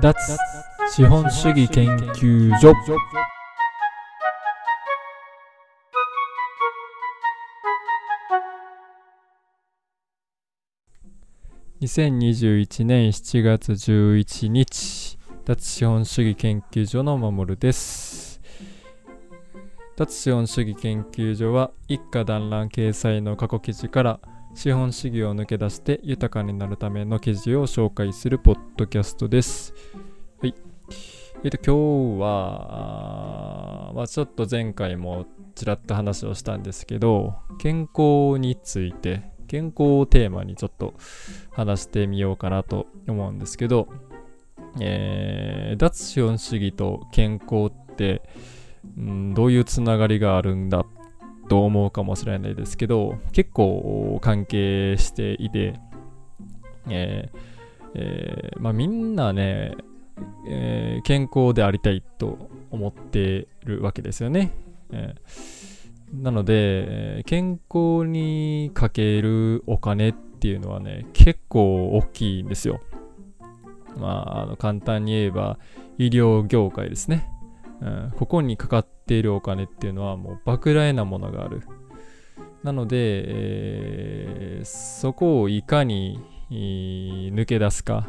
脱資本主義研究所。2021年7月11日脱資本主義研究所の守です。脱資本主義研究所は一家団らん掲載の過去記事から資本主義を抜け出して豊かになるための記事を紹介するポッドキャストです。はい。えっ、と、今日は、まあ、ちょっと前回もちらっと話をしたんですけど、健康について、健康をテーマにちょっと話してみようかなと思うんですけど、えー、脱資本主義と健康って、うん、どういうつながりがあるんだと思うかもしれないですけど、結構関係していて、えーえー、まあ、みんなね、えー、健康でありたいと思ってるわけですよね。えー、なので、健康にかけるお金っていうのはね、結構大きいんですよ。まあ、あの簡単に言えば、医療業界ですね。ここにかかっているお金っていうのはもう莫大なものがある。なので、えー、そこをいかに抜け出すか、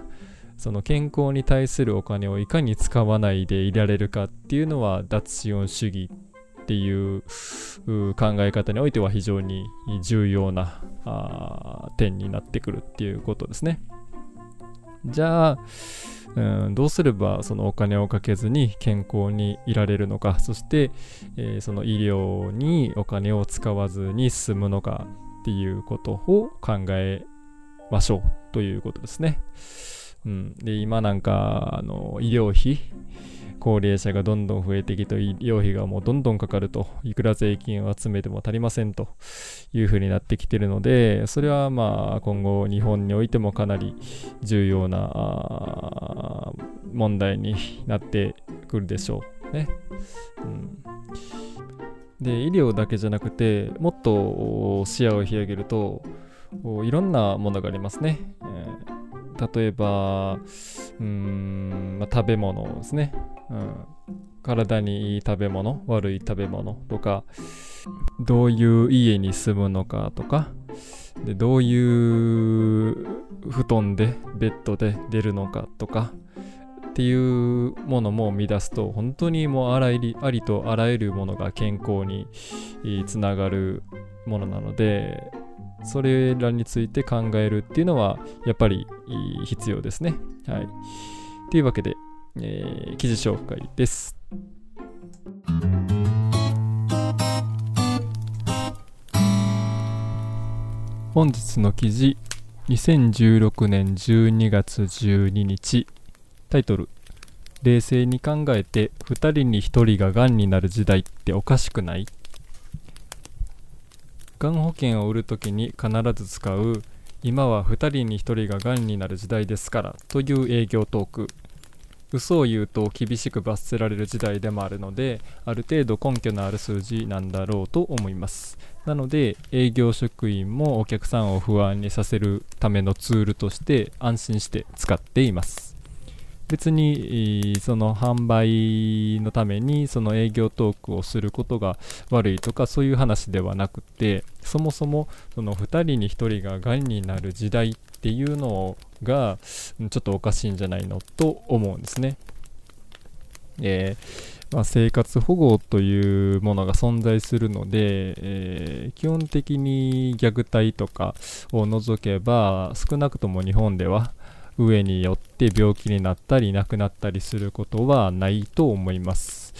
その健康に対するお金をいかに使わないでいられるかっていうのは脱資本主義っていう考え方においては非常に重要な点になってくるっていうことですね。じゃあ、うん、どうすればそのお金をかけずに健康にいられるのかそして、えー、その医療にお金を使わずに済むのかっていうことを考えましょうということですね。うん、で今なんかあの医療費高齢者がどんどん増えてきて医療費がもうどんどんかかるといくら税金を集めても足りませんというふうになってきてるのでそれはまあ今後日本においてもかなり重要な問題になってくるでしょうね。うんで医療だけじゃなくてもっと視野を広げるといろんなものがありますね。えー例えば、うん、まあ、食べ物ですね、うん。体にいい食べ物、悪い食べ物とか、どういう家に住むのかとか、でどういう布団で、ベッドで出るのかとか、っていうものも乱すと本当にもうあらりありとあらゆるものが健康につながるものなのでそれらについて考えるっていうのはやっぱり必要ですね。はい。というわけで、えー、記事紹介です。本日の記事2016年12月12日タイトル冷静に考えて2人に1人ががんになる時代っておかしくない？がん保険を売るときに必ず使う今は2人に1人ががんになる時代ですからという営業トーク。嘘を言うと厳しく罰せられる時代でもあるのである程度根拠のある数字なんだろうと思います。なので営業職員もお客さんを不安にさせるためのツールとして安心して使っています。別にその販売のためにその営業トークをすることが悪いとかそういう話ではなくてそもそもその2人に1人ががんになる時代っていうのがちょっとおかしいんじゃないのと思うんですね。えー、まあ、生活保護というものが存在するので、えー、基本的に虐待とかを除けば少なくとも日本では上によって病気になったり亡くなったりすることはないと思います。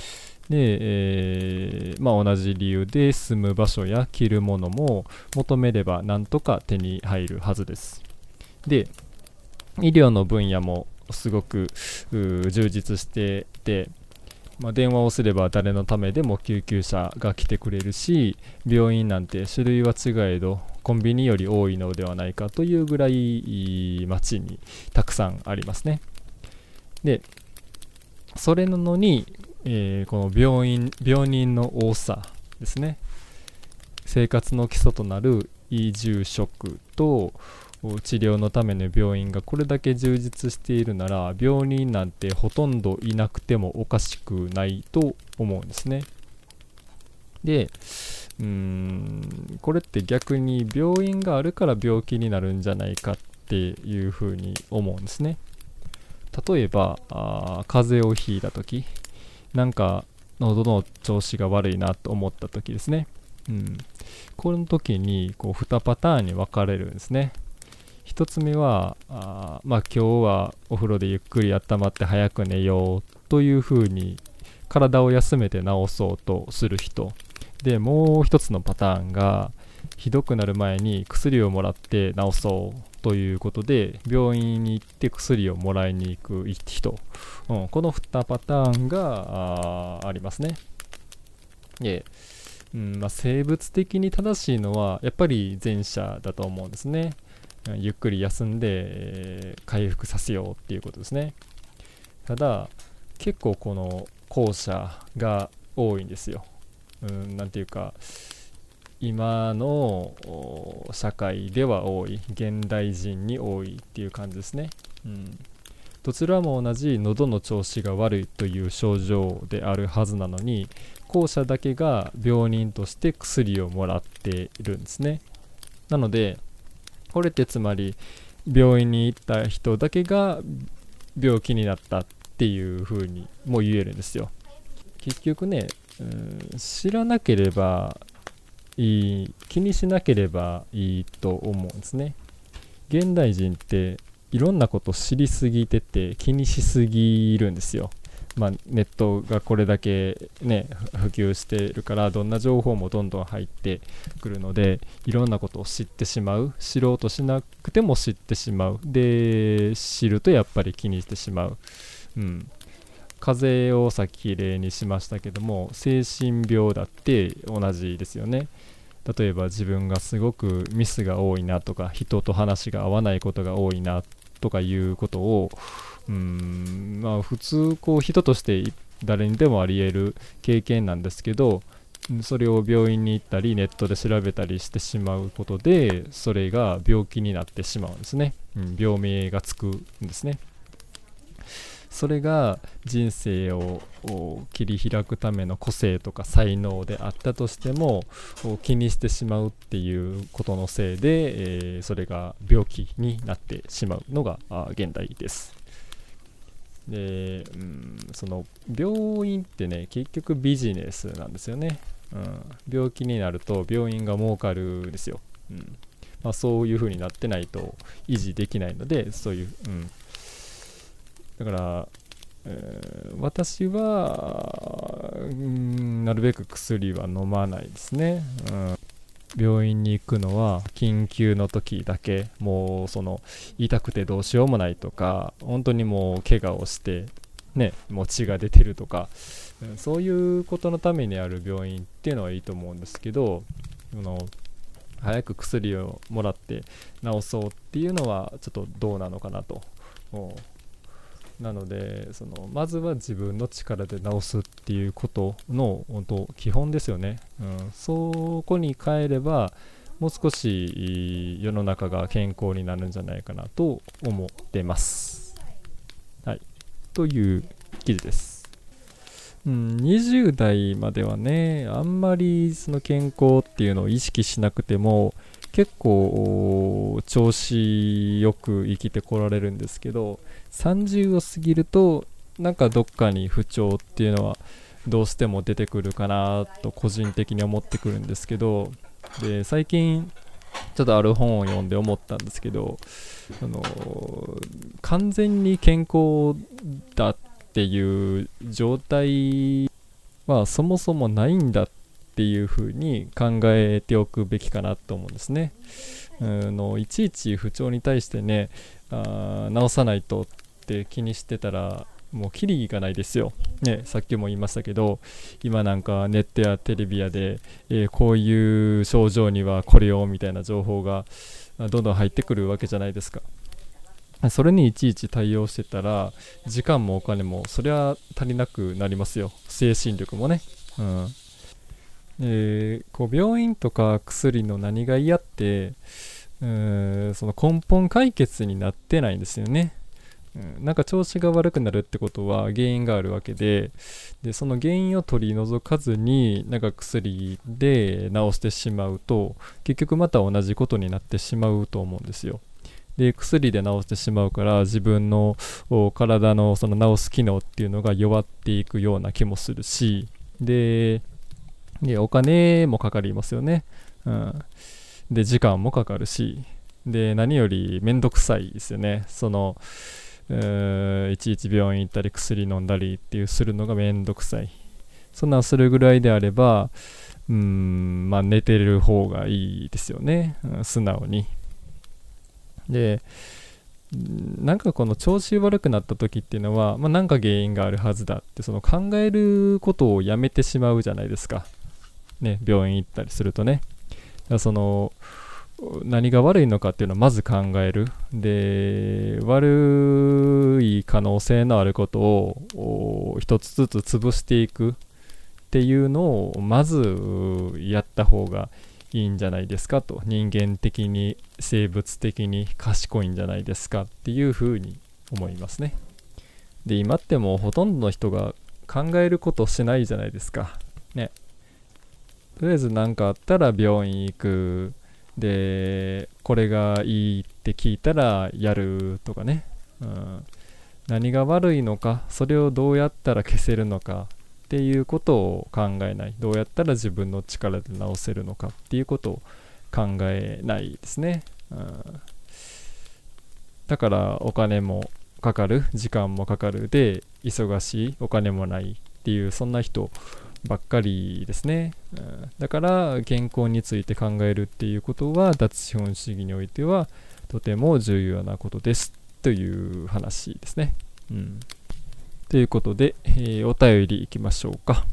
で、えー、まあ、同じ理由で住む場所や着るものも求めればなんとか手に入るはずです。で、医療の分野もすごく充実してて、まあ、電話をすれば誰のためでも救急車が来てくれるし病院なんて種類は違えどコンビニより多いのではないかというぐらい街にたくさんありますねでそれなのに、えー、この病院病人の多さですね生活の基礎となる移住職と治療のための病院がこれだけ充実しているなら病人なんてほとんどいなくてもおかしくないと思うんですね。でうーんこれって逆に病院があるから病気になるんじゃないかっていうふうに思うんですね。例えばあ風邪をひいた時なんか喉の調子が悪いなと思った時ですね。うん、この時にこう2パターンに分かれるんですね。1つ目はあまあ今日はお風呂でゆっくり温まって早く寝ようというふうに体を休めて治そうとする人でもう一つのパターンがひどくなる前に薬をもらって治そうということで病院に行って薬をもらいに行く人、うん、この2パターンがありますね。で、うんまあ、生物的に正しいのはやっぱり前者だと思うんですね。ゆっくり休んで、えー、回復させようっていうことですね。ただ結構この後者が多いんですよ。うん、ていうか今の社会では多い現代人に多いっていう感じですね、うん、どちらも同じ喉の調子が悪いという症状であるはずなのに後者だけが病人として薬をもらっているんですね。なのでこれってつまり病院に行った人だけが病気になったっていう風にも言えるんですよ。結局ねうん知らなければいい気にしなければいいと思うんですね。現代人っていろんなこと知りすぎてて気にしすぎるんですよ。まあ、ネットがこれだけね普及してるからどんな情報もどんどん入ってくるのでいろんなことを知ってしまう。知ろうとしなくても知ってしまう。で知るとやっぱり気にしてしまう、うん、風邪をさっき例にしましたけども精神病だって同じですよね。例えば自分がすごくミスが多いなとか人と話が合わないことが多いなとかいうことをうんまあ普通こう人として誰にでもあり得る経験なんですけどそれを病院に行ったりネットで調べたりしてしまうことでそれが病気になってしまうんですね、うん、病名がつくんですね。それが人生を切り開くための個性とか才能であったとしても気にしてしまうっていうことのせいで、えー、それが病気になってしまうのが現代です。で、うん、その病院ってね結局ビジネスなんですよね、うん、病気になると病院が儲かるですよ、うん。まあ、そういう風になってないと維持できないのでそういう、うん、だから、えー、私は、うん、なるべく薬は飲まないですね、うん、病院に行くのは緊急の時だけもうその痛くてどうしようもないとか本当にもう怪我をしてねもう血が出てるとかそういうことのためにある病院っていうのはいいと思うんですけどの早く薬をもらって治そうっていうのはちょっとどうなのかなと。なのでそのまずは自分の力で治すっていうことの本当基本ですよね、うん、そこに変えればもう少し世の中が健康になるんじゃないかなと思ってます。はい、という記事です。うん、20代まではねあんまりその健康っていうのを意識しなくても結構調子よく生きてこられるんですけど30を過ぎるとなんかどっかに不調っていうのはどうしても出てくるかなと個人的に思ってくるんですけどで最近ちょっとある本を読んで思ったんですけどあの完全に健康だっていう状態はそもそもないんだってていうふうに考えておくべきかなと思うんですね。のいちいち不調に対してねあ直さないとって気にしてたらもうキリがないですよ、ね、さっきも言いましたけど今なんかネットやテレビやで、えー、こういう症状にはこれをみたいな情報がどんどん入ってくるわけじゃないですか。それにいちいち対応してたら時間もお金もそりゃ足りなくなりますよ。精神力もね。うん。えー、こう病院とか薬の何が嫌ってうーんその根本解決になってないんですよね。うん、なんか調子が悪くなるってことは原因があるわけででその原因を取り除かずになんか薬で治してしまうと結局また同じことになってしまうと思うんですよ。で薬で治してしまうから自分の体のその治す機能っていうのが弱っていくような気もするしででお金もかかりますよね、うん、で時間もかかるしで何よりめんどくさいですよね。そのいちいち病院行ったり薬飲んだりっていうするのがめんどくさい。そんなんするぐらいであればうんまあ寝てる方がいいですよね、うん、素直に。でなんかこの調子悪くなった時っていうのは、まあ、なんか原因があるはずだってその考えることをやめてしまうじゃないですか。ね、病院行ったりするとね。その何が悪いのかっていうのをまず考える。で、悪い可能性のあることを一つずつ潰していくっていうのをまずやった方がいいんじゃないですかと人間的に生物的に賢いんじゃないですかっていうふうに思いますねで今ってもうほとんどの人が考えることをしないじゃないですかねとりあえず何かあったら病院行く。でこれがいいって聞いたらやるとかね、うん、何が悪いのかそれをどうやったら消せるのかっていうことを考えない。どうやったら自分の力で治せるのかっていうことを考えないですね、うん、だからお金もかかる時間もかかる。で忙しいお金もないっていうそんな人ばっかりですね、うん、だから健康について考えるっていうことは脱資本主義においてはとても重要なことですという話ですね、うんということで、えー、お便りいきましょうか。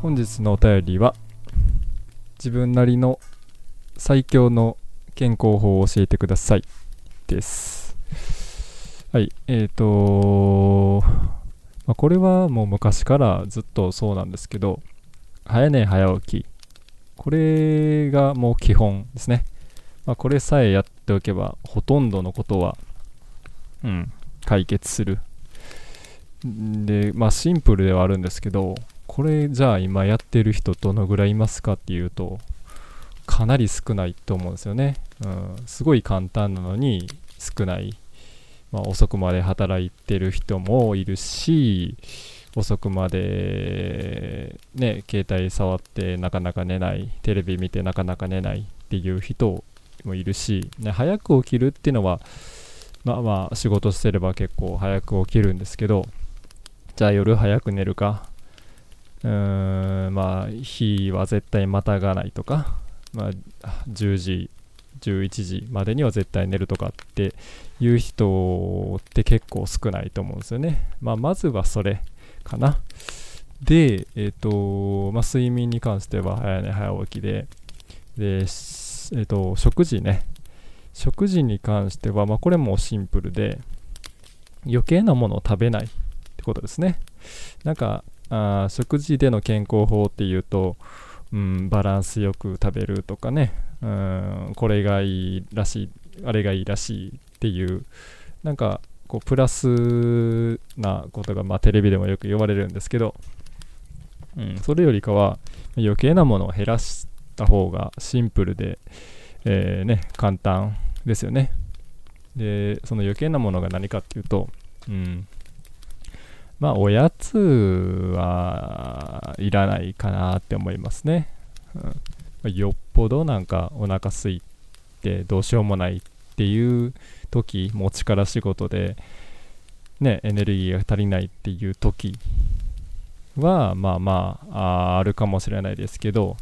本日のお便りは自分なりの最強の健康法を教えてくださいです。はい、えっ、ー、とまあ、これはもう昔からずっとそうなんですけど、早寝早起き。これがもう基本ですね。まあ、これさえやっておけばほとんどのことは、うん、解決する。で、まあシンプルではあるんですけど、これじゃあ今やってる人どのぐらいいますかっていうと、かなり少ないと思うんですよね。うん、すごい簡単なのに少ない。まあ、遅くまで働いてる人もいるし、遅くまでね、携帯触ってなかなか寝ない、テレビ見てなかなか寝ないっていう人もいるし、ね、早く起きるっていうのは、まあまあ仕事してれば結構早く起きるんですけど、じゃあ夜早く寝るか、うーん、まあ日は絶対またがないとか、まあ10時、11時までには絶対寝るとかっていう人って結構少ないと思うんですよね。まあまずはそれかな。で、えっ、ー、と、まあ睡眠に関しては早寝早起きで、で、えーと、食事ね食事に関しては、まあ、これもシンプルで余計なものを食べないってことですねなんかあ食事での健康法っていうと、うん、バランスよく食べるとかね、うん、これがいいらしいあれがいいらしいっていうなんかこうプラスなことが、まあ、テレビでもよく言われるんですけど、うん、それよりかは余計なものを減らした方がシンプルで、えー、ね、簡単ですよね。で、その余計なものが何かっていうと、うん、まあ、おやつはいらないかなって思いますね。うん、よっぽどなんかお腹すいてどうしようもないっていう時、もう力仕事で、ね、エネルギーが足りないっていう時は、まあまああ、あるかもしれないですけど、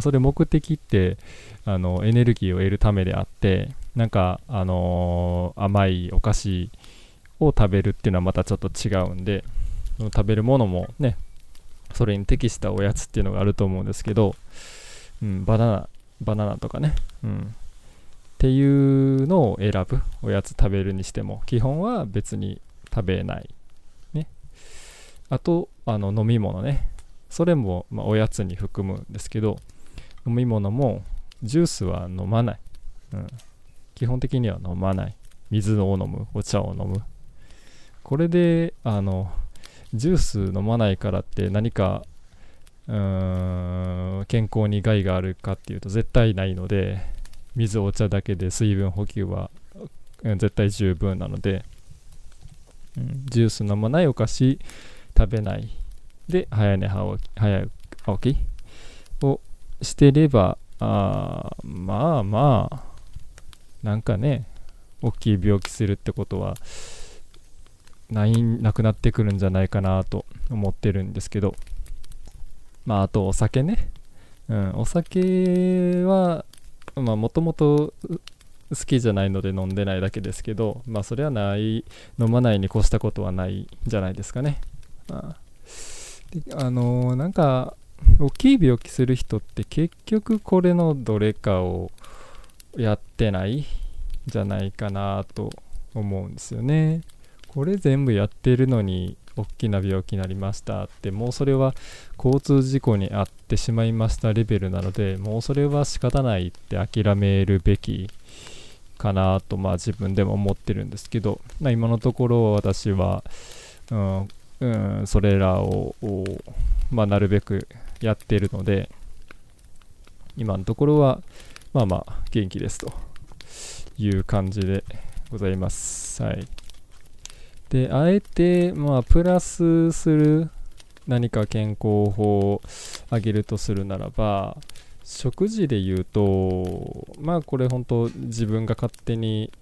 それ目的ってあのエネルギーを得るためであってなんか、あのー、甘いお菓子を食べるっていうのはまたちょっと違うんで食べるものもねそれに適したおやつっていうのがあると思うんですけど、うん、バナナバナナとかね、うん、っていうのを選ぶおやつ食べるにしても基本は別に食べない。ね。あとあの飲み物ね。それも、まあ、おやつに含むんですけど飲み物もジュースは飲まない、うん、基本的には飲まない。水を飲むお茶を飲む。これであのジュース飲まないからって何かうーん健康に害があるかっていうと絶対ないので水お茶だけで水分補給は、絶対十分なので、うん、ジュース飲まないお菓子食べないで早寝早起きをしてればあまあまあなんかね大きい病気するってことはないなくなってくるんじゃないかなと思ってるんですけど。まああとお酒ね、うん、お酒はまあもともと好きじゃないので飲んでないだけですけどまあそれはない飲まないに越したことはないんじゃないですかねああのー、なんか大きい病気する人って結局これのどれかをやってないじゃないかなと思うんですよね。これ全部やってるのに大きな病気になりましたってもうそれは交通事故に遭ってしまいましたレベルなのでもうそれは仕方ないって諦めるべきかなとまあ自分でも思ってるんですけど、まあ、今のところ私は、うんうん、それらを、まあ、なるべくやってるので今のところはまあまあ元気ですという感じでございます。はい。で、あえて、まあ、プラスする何か健康法をあげるとするならば、食事で言うと、まあこれ本当自分が勝手に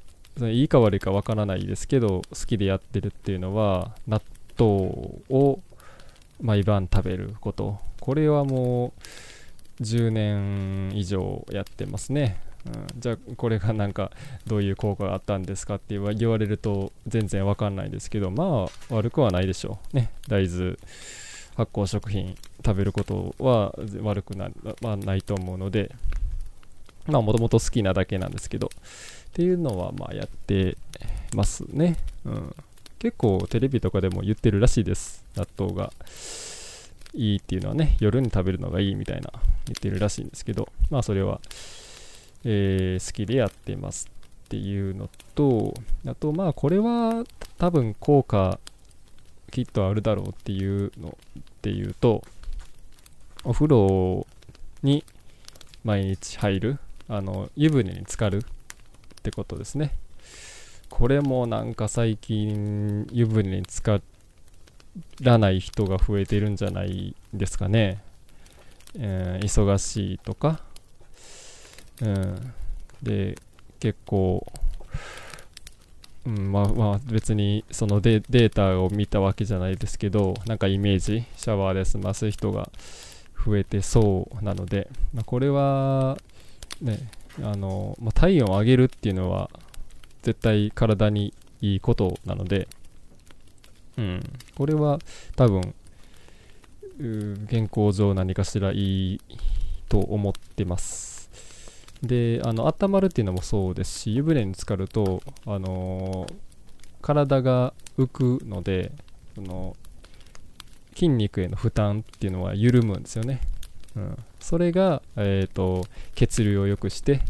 いいか悪いかわからないですけど好きでやってるっていうのは納豆を毎晩食べること。これはもう10年以上やってますね。うん、じゃあこれがなんかどういう効果があったんですかって言われると全然わかんないですけどまあ悪くはないでしょうね。大豆発酵食品食べることは悪くな,、まあ、ないと思うのでまあもともと好きなだけなんですけどっていうのはまあやってますね、うん、結構テレビとかでも言ってるらしいです。納豆がいいっていうのはね夜に食べるのがいいみたいな言ってるらしいんですけどまあそれはえー、好きでやってますっていうのと、あとまあこれは多分効果きっとあるだろうっていうのっていうと、お風呂に毎日入る、あの湯船に浸かるってことですね。これもなんか最近湯船に浸からない人が増えてるんじゃないですかね。えー、忙しいとか、うん、で結構、うん、まあまあ別にそのデータを見たわけじゃないですけどなんかイメージシャワーで済ます人が増えてそうなので、まあ、これはねあの、まあ、体温を上げるっていうのは絶対体にいいことなので、うん、これは多分健康上何かしらいいと思ってます。であの温まるっていうのもそうですし湯船に浸かると、あのー、体が浮くのでその筋肉への負担っていうのは緩むんですよね、うん、それが、えーと、血流を良くして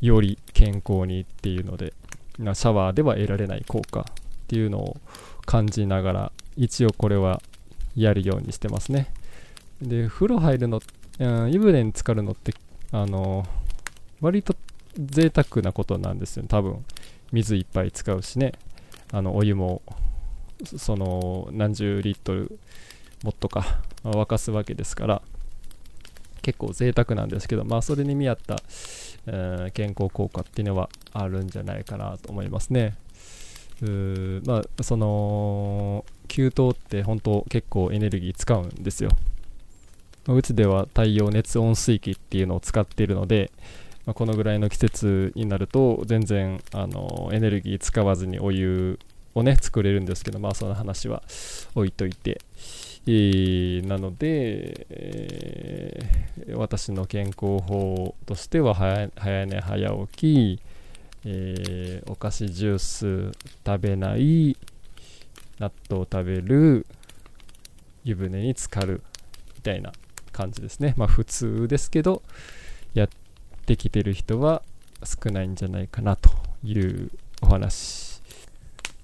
より健康にっていうのでシャワーでは得られない効果っていうのを感じながら一応これはやるようにしてますね。で風呂入るの、うん、湯船に浸かるのってあのー割と贅沢なことなんですよね。多分水いっぱい使うしね。あのお湯もその何十リットルもっとか、沸かすわけですから結構贅沢なんですけどまあそれに見合った、えー、健康効果っていうのはあるんじゃないかなと思いますね。うまあその給湯って本当結構エネルギー使うんですよ。うちでは太陽熱温水器っていうのを使っているので、まあ、このぐらいの季節になると全然あのエネルギー使わずにお湯をね作れるんですけどまあその話は置いといて、えー、なので、えー、私の健康法としては早寝早起き、えー、お菓子ジュース食べない納豆食べる湯船に浸かるみたいな感じですね。まあ普通ですけど、やってきてる人は少ないんじゃないかなというお話。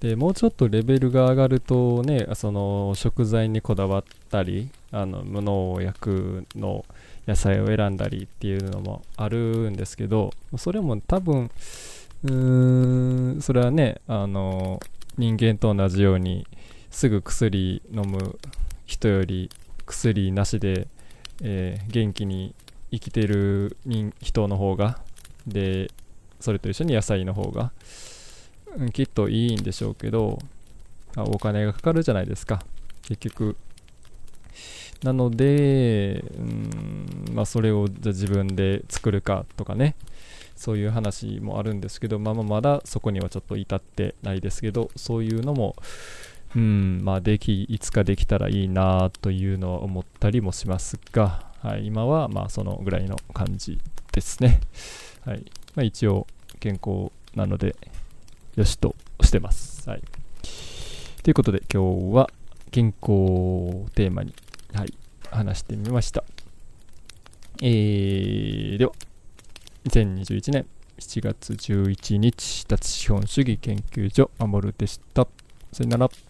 でもうちょっとレベルが上がるとねその食材にこだわったりあの無農薬の野菜を選んだりっていうのもあるんですけどそれも多分うーんそれはねあの人間と同じようにすぐ薬飲む人より薬なしで、えー元気に生きてる人の方がでそれと一緒に野菜の方が、うんきっといいんでしょうけどお金がかかるじゃないですか。結局。なので、うんまあ、それをじゃ自分で作るかとかね。そういう話もあるんですけど、まあ、まあまだそこにはちょっと至ってないですけどそういうのもうんまあできいつかできたらいいなというのは思ったりもしますが、はい、今はまあそのぐらいの感じですね、はいまあ、一応健康なのでよしとしてます、はい、ということで今日は健康をテーマに、はい、話してみました。えー、では2021年7月11日脱資本主義研究所守でした。さよなら。